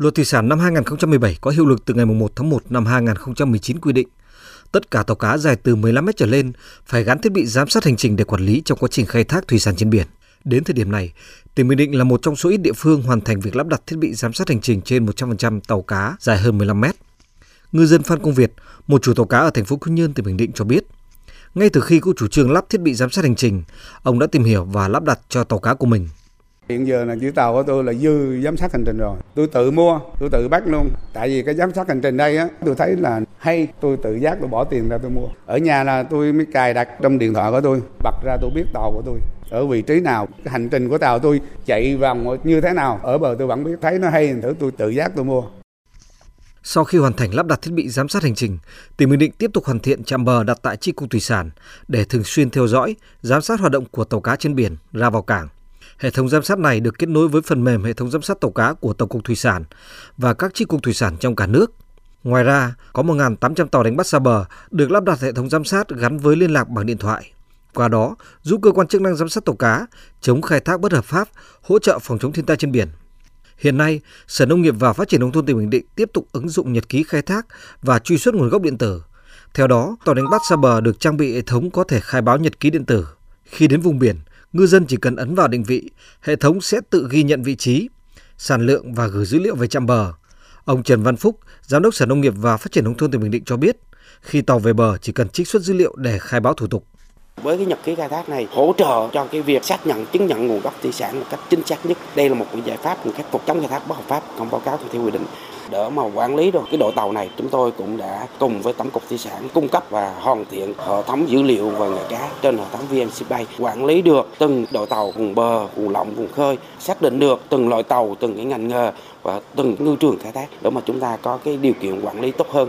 Luật thủy sản năm 2017 có hiệu lực từ ngày 1 tháng 1 năm 2019 quy định tất cả tàu cá dài từ 15 mét trở lên phải gắn thiết bị giám sát hành trình để quản lý trong quá trình khai thác thủy sản trên biển. Đến thời điểm này, tỉnh Bình Định là một trong số ít địa phương hoàn thành việc lắp đặt thiết bị giám sát hành trình trên 100% tàu cá dài hơn 15 mét. Ngư dân Phan Công Việt, một chủ tàu cá ở thành phố Quy Nhơn, tỉnh Bình Định cho biết, ngay từ khi có chủ trương lắp thiết bị giám sát hành trình, ông đã tìm hiểu và lắp đặt cho tàu cá của mình. Hiện giờ là chiếc tàu của tôi là dư giám sát hành trình rồi. Tôi tự mua, tôi tự bắt luôn. Tại vì cái giám sát hành trình đây á, tôi thấy là hay, tôi tự giác tôi bỏ tiền ra tôi mua. Ở nhà là tôi mới cài đặt trong điện thoại của tôi, bật ra tôi biết tàu của tôi ở vị trí nào, cái hành trình của tàu tôi chạy vòng như thế nào, ở bờ tôi vẫn biết, thấy nó hay thử tôi tự giác tôi mua. Sau khi hoàn thành lắp đặt thiết bị giám sát hành trình, tỉnh Bình Định tiếp tục hoàn thiện trạm bờ đặt tại chi cục thủy sản để thường xuyên theo dõi, giám sát hoạt động của tàu cá trên biển ra vào cảng. Hệ thống giám sát này được kết nối với phần mềm hệ thống giám sát tàu cá của Tổng cục Thủy sản và các chi cục thủy sản trong cả nước. Ngoài ra, có 1.800 tàu đánh bắt xa bờ được lắp đặt hệ thống giám sát gắn với liên lạc bằng điện thoại. Qua đó, giúp cơ quan chức năng giám sát tàu cá, chống khai thác bất hợp pháp, hỗ trợ phòng chống thiên tai trên biển. Hiện nay, Sở Nông nghiệp và Phát triển nông thôn tỉnh Bình Định tiếp tục ứng dụng nhật ký khai thác và truy xuất nguồn gốc điện tử. Theo đó, tàu đánh bắt xa bờ được trang bị hệ thống có thể khai báo nhật ký điện tử. Khi đến vùng biển, ngư dân chỉ cần ấn vào định vị, hệ thống sẽ tự ghi nhận vị trí, sản lượng và gửi dữ liệu về trạm bờ. Ông Trần Văn Phúc, Giám đốc Sở Nông nghiệp và Phát triển nông thôn tỉnh Bình Định cho biết, khi tàu về bờ chỉ cần trích xuất dữ liệu để khai báo thủ tục. Với cái nhật ký khai thác này hỗ trợ cho cái việc xác nhận chứng nhận nguồn gốc thủy sản một cách chính xác nhất. Đây là một cái giải pháp để khắc phục chống khai thác bất hợp pháp không báo cáo theo quy định. Đỡ mà quản lý được cái đội tàu này, chúng tôi cũng đã cùng với Tổng cục Thủy sản cung cấp và hoàn thiện hệ thống dữ liệu và nghề cá trên hệ thống VNCPay, quản lý được từng đội tàu vùng bờ, vùng lộng, vùng khơi, xác định được từng loại tàu, từng cái ngành nghề và từng ngư trường khai thác để mà chúng ta có cái điều kiện quản lý tốt hơn.